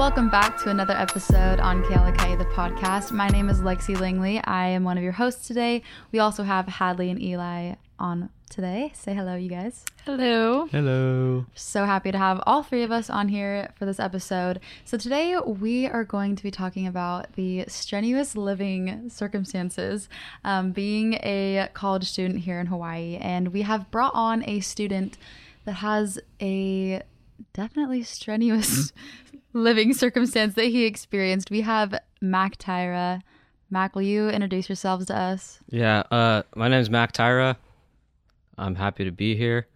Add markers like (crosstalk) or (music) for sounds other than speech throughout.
Welcome back to another episode on KLK, the podcast. My name is Lexi Langley. I am one of your hosts today. We also have Hadley and Eli on today. Say hello, you guys. Hello. Hello. So happy to have all three of us on here for this episode. So, today we are going to be talking about the strenuous living circumstances um, being a college student here in Hawaii. And we have brought on a student that has a definitely strenuous (laughs) living (laughs) circumstance that he experienced. We have Mac Tyra. Mac, will you introduce yourselves to us? Yeah, uh, my name is Mac Tyra. I'm happy to be here.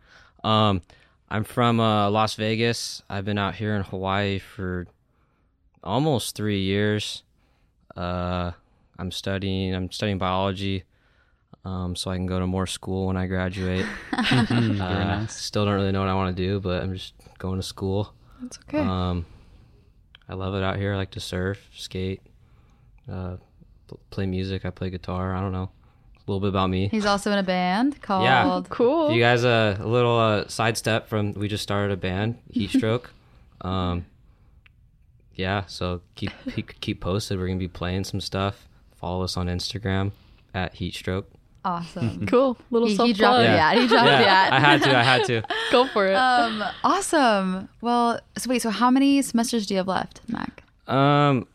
Um, I'm from uh, Las Vegas. I've been out here in Hawaii for almost three years. Uh, I'm studying. I'm studying biology, um, so I can go to more school when I graduate. (laughs) (laughs) Very Uh, nice. Still don't really know what I want to do, but I'm just going to school. That's okay. Um, I love it out here. I like to surf, skate, uh, pl- play music. I play guitar. I don't know. A little bit about me. He's also in a band (laughs) called Yeah. cool. You guys, uh, a little uh, sidestep from we just started a band, (laughs) Heatstroke. um, yeah, so keep, keep keep posted. We're gonna be playing some stuff. Follow us on Instagram at Heatstroke. Awesome. (laughs) cool. Little He, self he dropped the Yeah. ad. He dropped the Yeah, ad. I had to. I had to. (laughs) Go for it. Um, awesome. Well, so wait, so how many semesters do you have left, Mac? Um,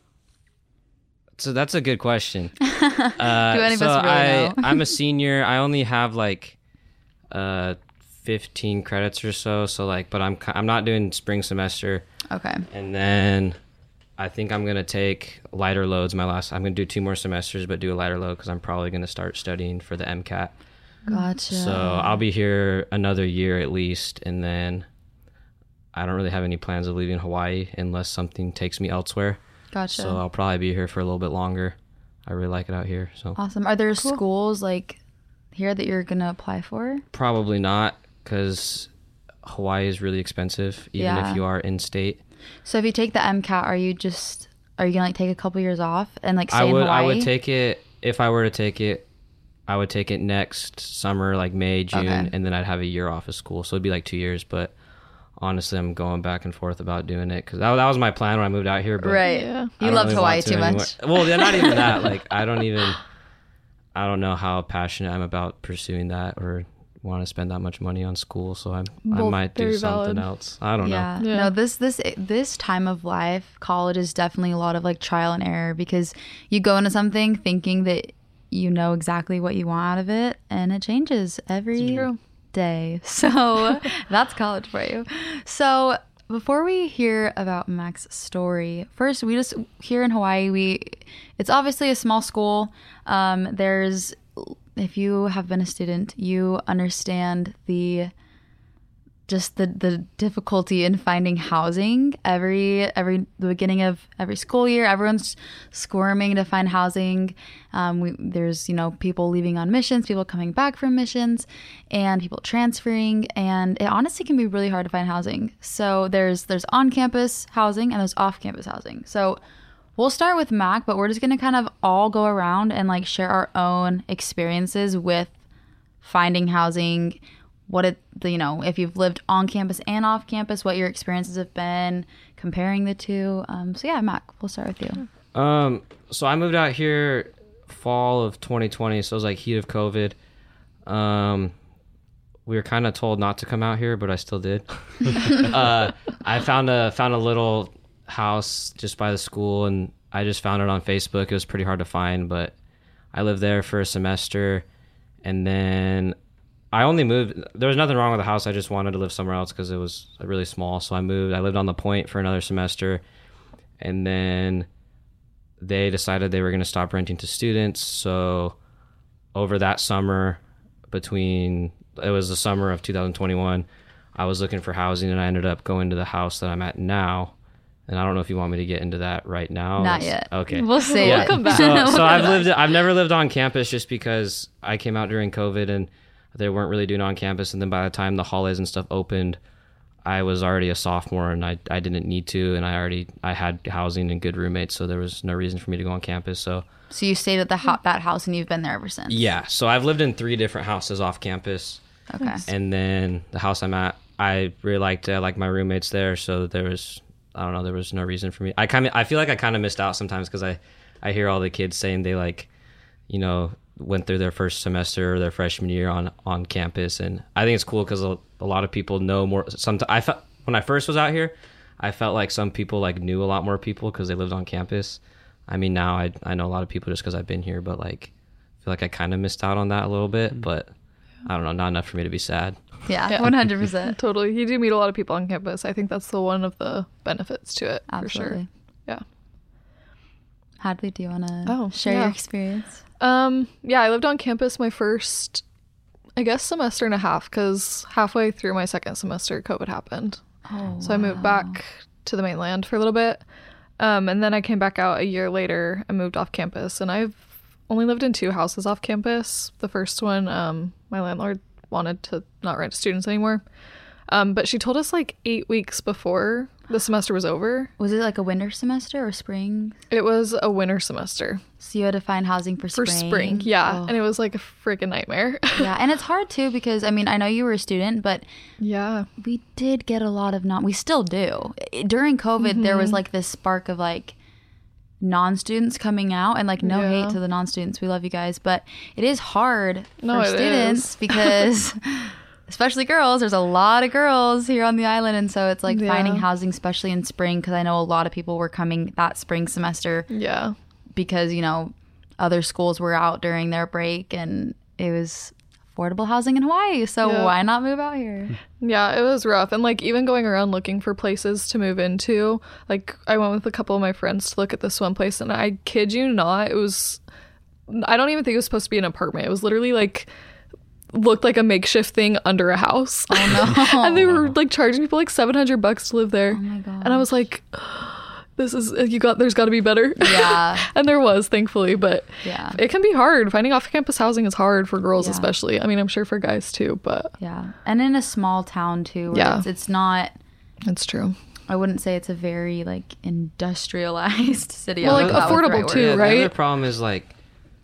so that's a good question. Uh, (laughs) Do any of so us really I, know? I'm a senior. I only have like uh 15 credits or so. So like, but I'm I'm not doing spring semester, Okay. and then I think I'm gonna take lighter loads. My last, I'm gonna do two more semesters, but do a lighter load because I'm probably gonna start studying for the MCAT. Gotcha. So I'll be here another year at least, and then I don't really have any plans of leaving Hawaii unless something takes me elsewhere. gotcha. So I'll probably be here for a little bit longer. I really like it out here. So awesome. Are there schools like here that you're gonna apply for? probably not because Hawaii is really expensive, even Yeah. if you are in state. So if you take the MCAT, are you just are you gonna like take a couple years off and like stay I would in Hawaii? I would take it if I were to take it. I would take it next summer, like May, June, Okay. and then I'd have a year off of school. So it'd be like two years. But honestly, I'm going back and forth about doing it because that, that was my plan when I moved out here. But right. Yeah. You don't loved really Hawaii to too anymore. much. Well, yeah, not even that. (laughs) Like I don't even. I don't know how passionate I'm about pursuing that or want to spend that much money on school. So I I might do something valid. else. I don't know. Yeah. Yeah. No, this this this time of life, college is definitely a lot of like trial and error because you go into something thinking that you know exactly what you want out of it and it changes every day. (laughs) So (laughs) that's college for you. So before we hear about Mac's story, first we just here in Hawaii, we it's obviously a small school. Um, there's if you have been a student, you understand the just the the difficulty in finding housing. Every every the beginning of every school year everyone's squirming to find housing. Um, we, there's you know people leaving on missions people coming back from missions and people transferring and it honestly can be really hard to find housing. So there's there's on campus housing and there's off campus housing. So we'll start with mac but we're just going to kind of all go around and like share our own experiences with finding housing what it you know if you've lived on campus and off campus what your experiences have been comparing the two um, so yeah mac we'll start with you Um, so I moved out here fall of 2020, so it was like heat of COVID. Um, we were kind of told not to come out here, but I still did. (laughs) uh, I found a found a little house just by the school, and I just found it on Facebook. It was pretty hard to find, but I lived there for a semester, and then I only moved. There was nothing wrong with the house. I just wanted to live somewhere else because it was really small. So I moved. I lived on the point for another semester, and then they decided they were going to stop renting to students. So over that summer, between it was the summer of 2021, I was looking for housing, and I ended up going to the house that I'm at now. And I don't know if you want me to get into that right now. not yet Okay. we'll save Yeah. come back. So, (laughs) We'll so come I've back. lived. I've never lived on campus just because I came out during COVID and they weren't really doing on campus. And then by the time the hales and stuff opened, I was already a sophomore and I, I didn't need to. And I already I had housing and good roommates, so there was no reason for me to go on campus. So so you stayed at the Hot that house and you've been there ever since yeah, so I've lived in three different houses off campus, okay and then the house I'm at, I really liked. it. I like my roommates there, so there was I don't know. There was no reason for me. I kind of I feel like I kind of missed out sometimes because I I hear all the kids saying they like, you know, went through their first semester or their freshman year on on campus, and I think it's cool because a, a lot of people know more. Sometimes I felt when I first was out here, I felt like some people like knew a lot more people because they lived on campus. I mean, now I I know a lot of people just because I've been here, but like, I feel like I kind of missed out on that a little bit, mm. but. I don't know, not enough for me to be sad. Yeah, Yeah. one hundred percent. (laughs) Totally. You do meet a lot of people on campus. I think that's the one of the benefits to it for sure. Absolutely. Yeah. Hadley, do you want to Oh, share yeah. your experience? Um, yeah, I lived on campus my first, I guess, semester and a half because halfway through my second semester, COVID happened. Oh, So I moved back to the mainland for a little bit. Um, and then I came back out a year later and moved off campus. And I've only lived in two houses off campus. The first one, um, my landlord wanted to not rent to students anymore. Um, but she told us like eight weeks before the semester was over. Was it like a winter semester or spring? It was a winter semester So you had to find housing for spring. for spring. Yeah. Oh. And it was like a freaking nightmare. (laughs) yeah, and it's hard too because I mean I know you were a student, but yeah. we did get a lot of non. We still do. During COVID, there Mm-hmm. was like this spark of like non-students coming out, and like no Yeah. hate to the non-students. We love you guys, but it is hard No, for students is. (laughs) because. Especially girls, there's a lot of girls here on the island, and so it's like finding housing, especially in spring, because I know a lot of people were coming that spring semester Yeah. because you know other schools were out during their break and it was affordable housing in Hawaii. So Yeah. why not move out here? Yeah, it was rough. And like even going around looking for places to move into, like I went with a couple of my friends to look at this one place and I kid you not, it was I don't even think it was supposed to be an apartment. It was literally like looked like a makeshift thing under a house. Oh (laughs) no! and they were oh, like charging people like 700 bucks to live there. oh my god! and I was like this is you got there's got to be better. yeah, (laughs) and there was thankfully, but yeah, it can be hard. Finding off-campus housing is hard for girls Yeah. especially. I mean, I'm sure for guys too, but yeah. And in a small town too, where Yeah. it's, it's not. it's true. I wouldn't say it's a very like industrialized (laughs) city. Well, like, don't know if that was the affordable, right too. Yeah, right? The other problem is like,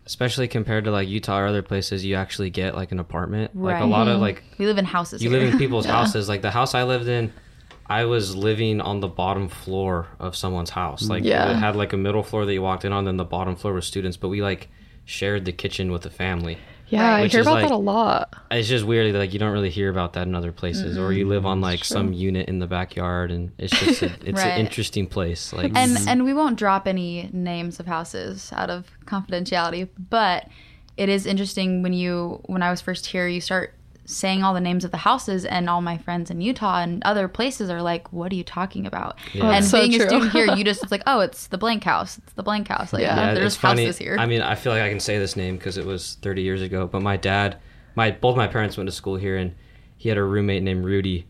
especially compared to like Utah or other places, you actually get like an apartment. Right. Like a lot of like We live in houses. you here. live in people's (laughs) houses. Like the house I lived in, I was living on the bottom floor of someone's house. Like Yeah. it had like a middle floor that you walked in on, then the bottom floor was students. But we like shared the kitchen with the family. Yeah, I hear about like- that a lot. It's just weird that like you don't really hear about that in other places, or you mm-hmm. live on like some unit in the backyard, and it's just a, (laughs) it's Right. an interesting place. Like and mm-hmm. and we won't drop any names of houses out of confidentiality but it is interesting when you when i was first here you start saying all the names of the houses and all my friends in utah and other places are like what are you talking about Yeah. and so being a student here (laughs) you just it's like oh it's the blank house it's the blank house like Yeah. there's funny. houses here I mean, I feel like I can say this name because it was 30 years ago. But my dad, my both my parents went to school here, and he had a roommate named Rudy,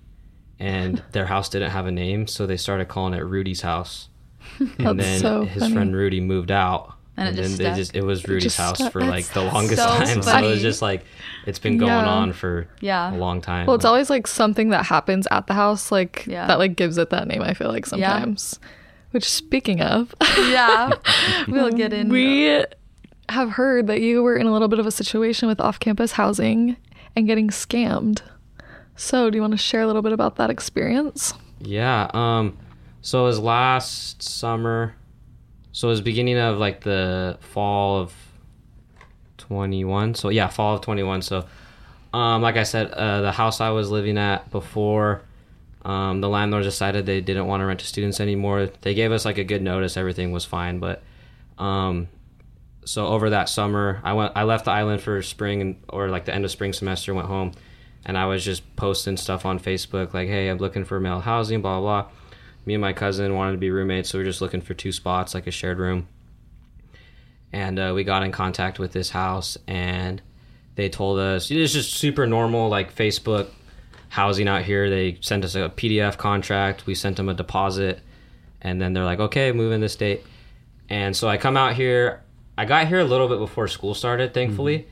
and (laughs) their house didn't have a name, so they started calling it Rudy's house. (laughs) And That's then so his funny. friend Rudy moved out. And it then just they stuck. just it was Rudy's just house stuck. for like the longest so (laughs) time. So it was just like it's been going Yeah. on for Yeah. a long time. Well, it's always like something that happens at the house, like Yeah. that, like gives it that name. I feel like sometimes. Which, speaking of, yeah (laughs) we'll get in we have heard that you were in a little bit of a situation with off-campus housing and getting scammed. So, do you want to share a little bit about that experience? Yeah. Um. So it was last summer. So it was beginning of like the fall of twenty one. So yeah, fall of twenty one. So, um, like I said, uh, the house I was living at before, um, the landlord decided they didn't want to rent to students anymore. They gave us like a good notice. Everything was fine, but, um, so over that summer, I went. I left the island for spring and or like the end of spring semester. Went home, and I was just posting stuff on Facebook like, "Hey, I'm looking for male housing." Blah blah. blah. Me and my cousin wanted to be roommates, so we are just looking for two spots, like a shared room. And uh, we got in contact with this house, and they told us it's just super normal, like Facebook housing out here. They sent us a PDF contract. We sent them a deposit, and then they're like, "Okay, move in this date." And so I come out here. I got here a little bit before school started, thankfully.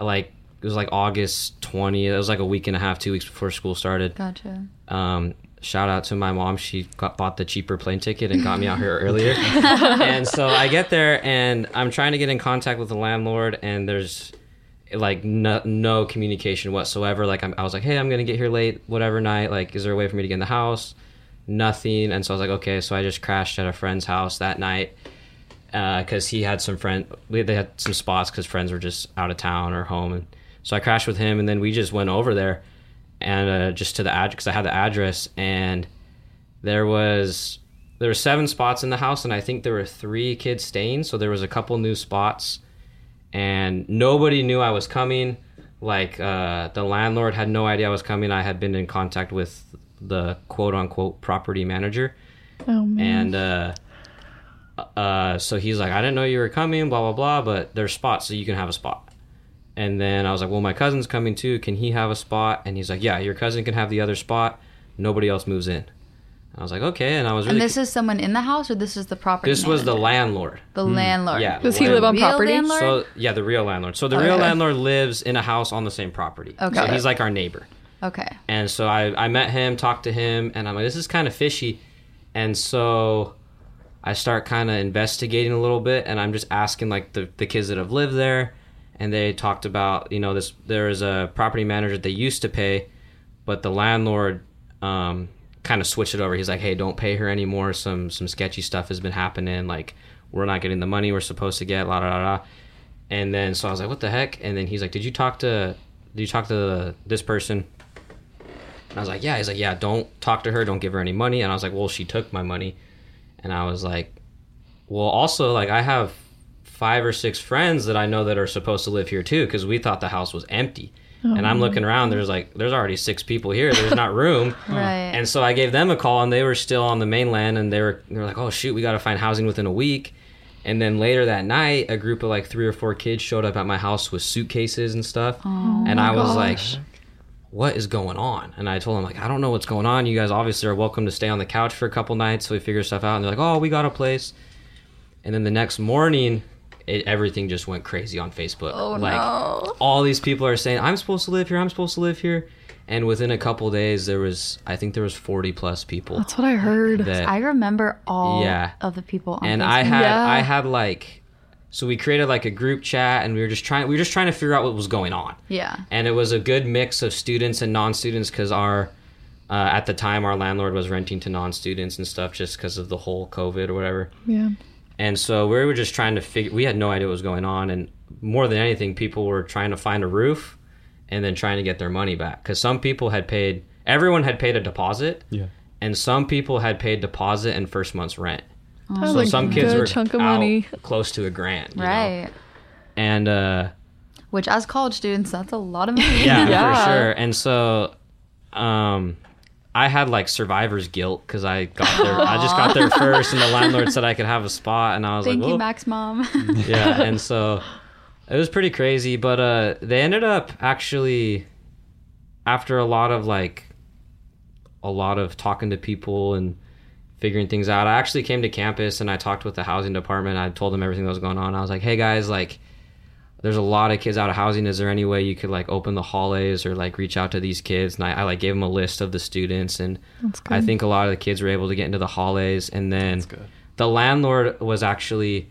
Like it was like August 20th. It was like a week and a half, two weeks before school started. gotcha Um, shout out to my mom. She got, bought the cheaper plane ticket and got me out here earlier. (laughs) and so I get there and I'm trying to get in contact with the landlord, and there's like no, no communication whatsoever. Like I'm, I was like, hey, I'm gonna get here late, whatever night. Like, is there a way for me to get in the house? nothing. And so I was like, okay. So I just crashed at a friend's house that night uh, because he had some friend. we- They had some spots because friends were just out of town or home, and so I crashed with him. And then we just went over there and uh, just to the address because I had the address, and there was there were seven spots in the house, and I think there were three kids staying. So there was a couple new spots, and nobody knew I was coming. Like uh, the landlord had no idea I was coming. I had been in contact with the quote unquote property manager, Oh man. and uh, uh, so he's like, I didn't know you were coming, blah blah blah, but there's spots, so you can have a spot. And then I was like, well, my cousin's coming too. Can he have a spot? And he's like, yeah, your cousin can have the other spot. Nobody else moves in. I was like, okay. And I was really. And this is someone in the house, or this is the property. this was the landlord. the hmm. landlord. Yeah. Does he live on Real property? landlord? So yeah, the real landlord. So the real landlord lives in a house on the same property. Okay. So he's like our neighbor. Okay. And so I, I met him, talked to him, and I'm like, this is kind of fishy. And so I start kind of investigating a little bit, and I'm just asking like the, the kids that have lived there. And they talked about, you know, this there is a property manager they used to pay, but the landlord um, kind of switched it over. He's like, hey, don't pay her anymore. Some some sketchy stuff has been happening. Like we're not getting the money we're supposed to get. La la la. la. And then so I was like, what the heck? And then he's like, did you talk to did you talk to this person? And I was like, yeah. He's like, yeah, don't talk to her. Don't give her any money. And I was like, well, she took my money. And I was like, well, also, like, I have five or six friends that I know that are supposed to live here too because we thought the house was empty. Oh, and I'm looking around, there's like, there's already six people here. There's not room. (laughs) Right. And so I gave them a call, and they were still on the mainland, and they were they were like, "Oh shoot, we got to find housing within a week." And then later that night, a group of like three or four kids showed up at my house with suitcases and stuff, oh and I was like, "What is going on?" And I told them like, "I don't know what's going on. You guys obviously are welcome to stay on the couch for a couple nights, so we figure stuff out." And they're like, "Oh, we got a place." And then the next morning, it, everything just went crazy on Facebook. Oh, like, no. all these people are saying i'm supposed to live here i'm supposed to live here and within a couple days there was i think there was 40 plus people That's what I heard. that I remember all Yeah. of the people on and Facebook. i had Yeah. i had like so we created like a group chat and we were just trying we were just trying to figure out what was going on yeah. and it was a good mix of students and non-students because our uh, at the time our landlord was renting to non-students and stuff just because of the whole covid or whatever Yeah. And so we were just trying to figure. We had no idea what was going on, and more than anything, people were trying to find a roof, and then trying to get their money back. Because some people had paid. Everyone had paid a deposit, Yeah. and some people had paid deposit and first month's rent. That was So a some kids good were chunk of out money. close to a grand, you know? Right. And uh, Which, as college students, that's a lot of (laughs) money. yeah, Yeah. for sure. And so, um, I had like survivor's guilt because I got there. I just got there (laughs) first, and the landlord said I could have a spot, and I was Thank like, "Thank you, Mac's mom. (laughs) yeah and so it was pretty crazy but uh they ended up actually after a lot of like a lot of talking to people and figuring things out i actually came to campus and i talked with the housing department i told them everything that was going on i was like hey guys like there's a lot of kids out of housing. Is there any way you could like open the hales or like reach out to these kids? And i, I like gave them a list of the students and i think a lot of the kids were able to get into the hales and then the landlord was actually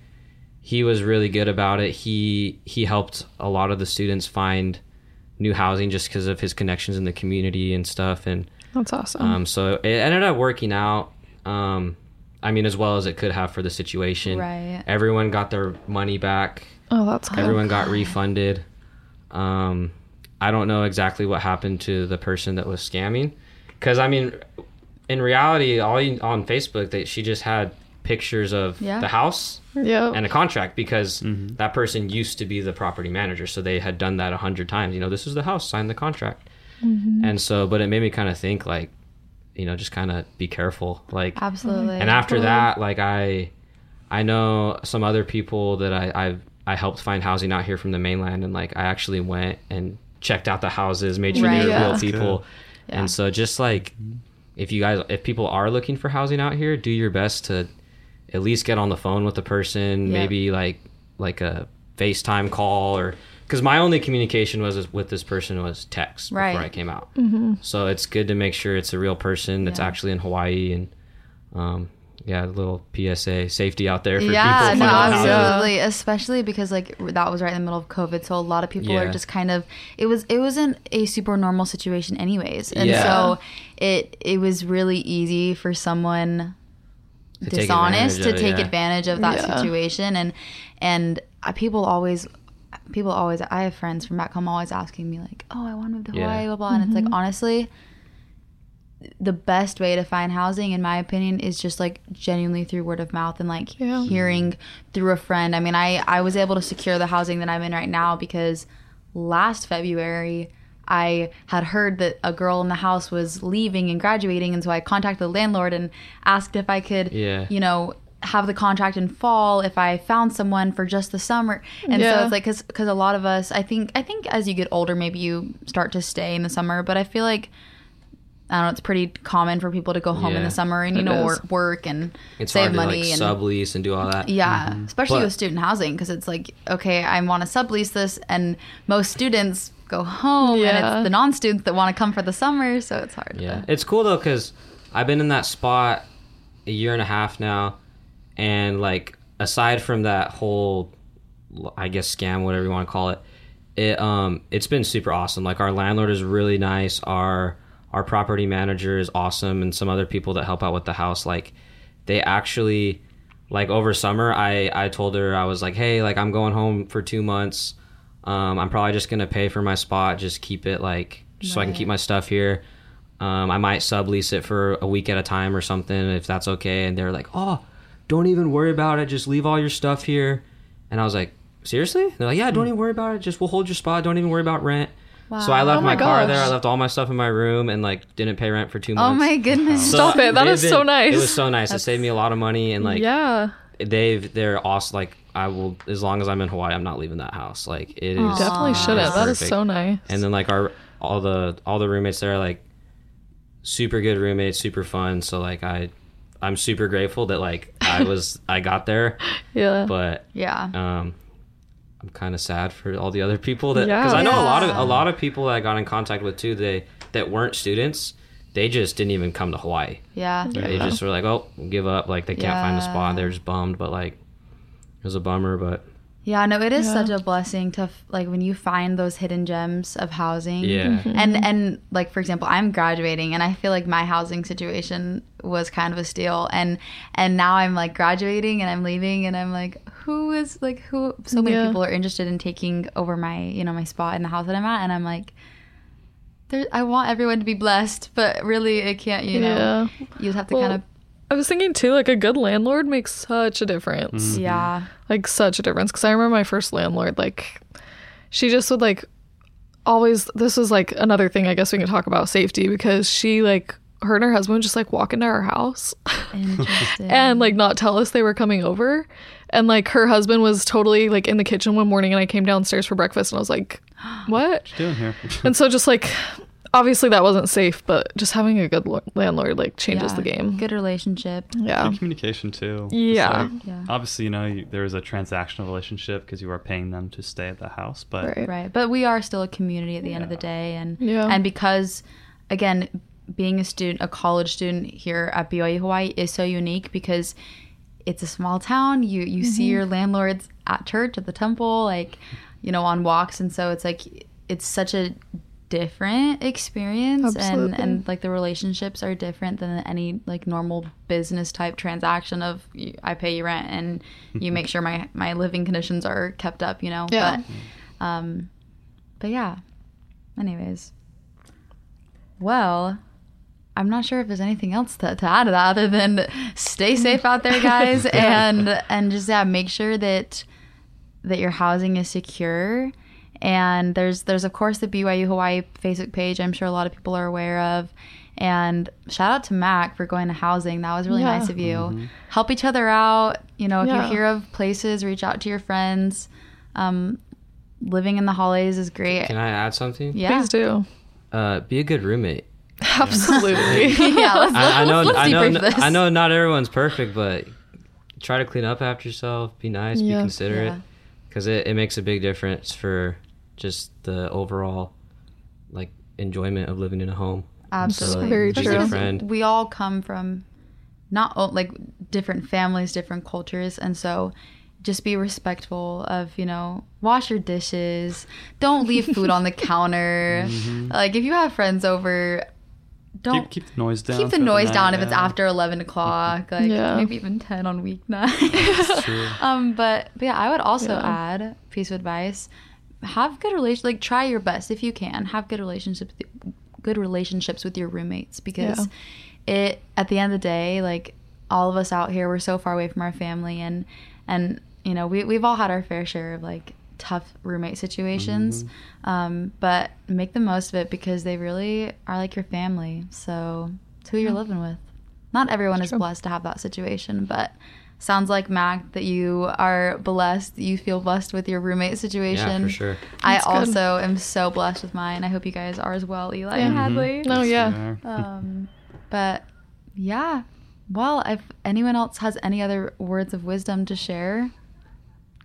he was really good about it. He he helped a lot of the students find new housing just because of his connections in the community and stuff and That's awesome. um, so it ended up working out um, i mean as well as it could have for the situation. Right. everyone got their money back oh, that's good. everyone got refunded um, i don't know exactly what happened to the person that was scamming because i mean in reality all you, on facebook they, she just had pictures of Yeah. the house Yep. and a contract because that person used to be the property manager so they had done that a hundred times you know this is the house sign the contract and so but it made me kind of think like you know just kind of be careful like Absolutely. and after that like i i know some other people that i i've i helped find housing out here from the mainland and like i actually went and checked out the houses made sure Right. they were Yeah. real people Yeah. and so just like if you guys if people are looking for housing out here do your best to at least get on the phone with the person Yeah. maybe like like a facetime call or because my only communication was with this person was text Right. before i came out so it's good to make sure it's a real person that's Yeah. actually in hawaii and um, yeah, a little PSA safety out there for yeah, people. no, finding housing. absolutely. Especially because like that was right in the middle of COVID, so a lot of people are just kind of. It was it wasn't a super normal situation, anyways, and Yeah. so it it was really easy for someone To dishonest advantage to of it, take yeah. advantage of that Yeah. situation, and and people always. People always, I have friends from back home always asking me like, "Oh, I want to move to Yeah. Hawaii, blah blah," and it's like mm-hmm. honestly, the best way to find housing in my opinion is just like genuinely through word of mouth and like Yeah. hearing through a friend i mean i i was able to secure the housing that i'm in right now because last february i had heard that a girl in the house was leaving and graduating and so i contacted the landlord and asked if i could Yeah. you know have the contract in fall if i found someone for just the summer and so it's like because a lot of us i think i think as you get older maybe you start to stay in the summer but i feel like I don't know. It's pretty common for people to go home in the summer and you know is. work, work and It's save hard money like and sublease and do all that. yeah, especially But- with student housing because it's like okay, I want to sublease this, and most students go home, and it's the non-students that want to come for the summer, so it's hard. Yeah, to- it's cool though because I've been in that spot a year and a half now, and like aside from that whole, I guess scam, whatever you want to call it, it um it's been super awesome. Like our landlord is really nice. Our our property manager is awesome, and some other people that help out with the house. Like they actually like over summer i i told her i was like hey like i'm going home for two months. Um i'm probably just gonna pay for my spot just keep it like just so i can keep my stuff here. Um i might sublease it for a week at a time or something if that's okay. And they're like oh don't even worry about it. Just leave all your stuff here. And i was like seriously? They're like yeah don't even worry about it. Just we'll hold your spot. Don't even worry about rent so i left Oh my, my car there i left all my stuff in my room and like didn't pay rent for two months Oh my goodness. So Stop it. That they've so nice. It was so nice. It saved me a lot of money and like yeah, they've they're awesome. Like I will as long as I'm in Hawaii, I'm not leaving that house. Like it is definitely shouldn't. it's That is so nice. And then like our all the all the roommates there are like super good roommates, super fun. So like I I'm super grateful that like I (laughs) was I got there, yeah, but yeah. um I'm kind of sad for all the other people that because Yeah. I know a lot of a lot of people that I got in contact with too. They that weren't students. They just didn't even come to Hawaii. yeah. They just were like, "Oh, give up." Like they can't find a spot. They're just bummed. But like, it was a bummer. But Yeah, no, it is Yeah. such a blessing to f- like when you find those hidden gems of housing. yeah, mm-hmm. And and like for example, I'm graduating and I feel like my housing situation was kind of a steal and and now I'm like graduating and I'm leaving and I'm like who is like who so many Yeah. people are interested in taking over my, you know, my spot in the house that I'm at and I'm like there, I want everyone to be blessed, but really it can't, you know. yeah. You just have to Well, kind of I was thinking too, like a good landlord makes such a difference. Mm-hmm. yeah. like such a difference because i remember my first landlord like she just would like always this was like another thing i guess we can talk about safety because she like her and her husband would just like walk into our house (laughs) and like not tell us they were coming over and like her husband was totally like in the kitchen one morning and i came downstairs for breakfast and i was like (gasps) what doing here? and so just like obviously that wasn't safe but just having a good lo- landlord like changes Yeah. the game Good relationship. yeah Good communication too. Yeah. like, Yeah. obviously, you know, you, there is a transactional relationship because you are paying them to stay at the house, but right Right. But we are still a community at the end of the day and Yeah. and because again being a student a college student here at BYU Hawaii is so unique because it's a small town. You you see Mm-hmm. your landlords at church at the temple like you know on walks and so it's like it's such a different experience and Absolutely. and like the relationships are different than any like normal business type transaction of I pay you rent and (laughs) you make sure my my living conditions are kept up, you know. Yeah. But um but yeah. Anyways. Well, I'm not sure if there's anything else to, to add to that other than stay safe out there, (laughs) guys, and and just yeah, make sure that that your housing is secure. And there's there's of course the BYU Hawaii Facebook page. I'm sure a lot of people are aware of. And shout out to Mac for going to housing. That was really Yeah. nice of you. Help each other out. You know, if Yeah. you hear of places, reach out to your friends. Um, living in the holidays is great. can I add something? Yeah. please do Uh, be a good roommate. (laughs) absolutely (laughs) yeah, let's, I, I know. let's, let's I know. this. I know. Not everyone's perfect, but try to clean up after yourself. Be nice. Yeah. Be considerate. Yeah. Because it, it makes a big difference for just the overall like enjoyment of living in a home. Absolutely. Very Especially true. 'cause Friend. We all come from not like different families, different cultures, and so just be respectful of you know wash your dishes don't leave food on the (laughs) counter like if you have friends over don't keep, keep the noise down. keep the for noise night, down if it's yeah. after 11 o'clock like Yeah. maybe even 10 on weeknights True. (laughs) um but, but yeah i would also Yeah. add piece of advice have good relation like try your best if you can have good relationships good relationships with your roommates because it at the end of the day like all of us out here we're so far away from our family and and you know we, we've all had our fair share of like tough roommate situations. Um, but make the most of it because they really are like your family. So it's who you're living with. Not everyone is true. blessed to have that situation but sounds like mac that you are blessed you feel blessed with your roommate situation Yeah, for sure. i That's good. also am so blessed with mine i hope you guys are as well eli and Yeah. hadley No, Yes, yeah. (laughs) um, but yeah, well, if anyone else has any other words of wisdom to share,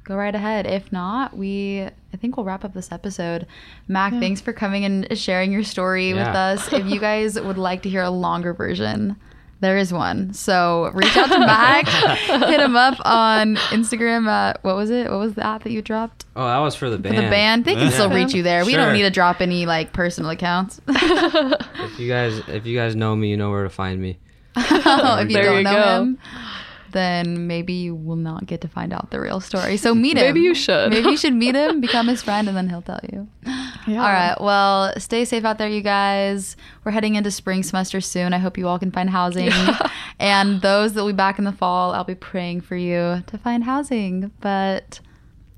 go right ahead. If not, we I think we'll wrap up this episode. Mac, Yeah. thanks for coming and sharing your story with us. If you guys would like to hear a longer version, there is one. So reach out to Mac, (laughs) hit him up on Instagram. At, what was it? What was the app that you dropped Oh, that was for the for band. the band? They can still reach you there. We don't need to drop any like personal accounts. (laughs) If you guys, if you guys know me, you know where to find me. (laughs) if you There don't you know go. him, then maybe you will not get to find out the real story. So meet him. Maybe you should. Maybe you should meet him, become his friend, and then he'll tell you. Yeah. All right. Well, stay safe out there, you guys. We're heading into spring semester soon. I hope you all can find housing. (laughs) (laughs) and those that will be back in the fall, I'll be praying for you to find housing. But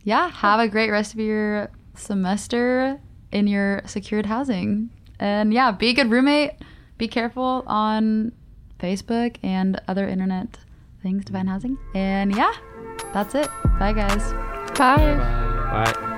yeah, have a great rest of your semester in your secured housing. And yeah, be a good roommate. Be careful on Facebook and other internet things to find housing. And yeah, that's it. Bye, guys. Bye. Bye.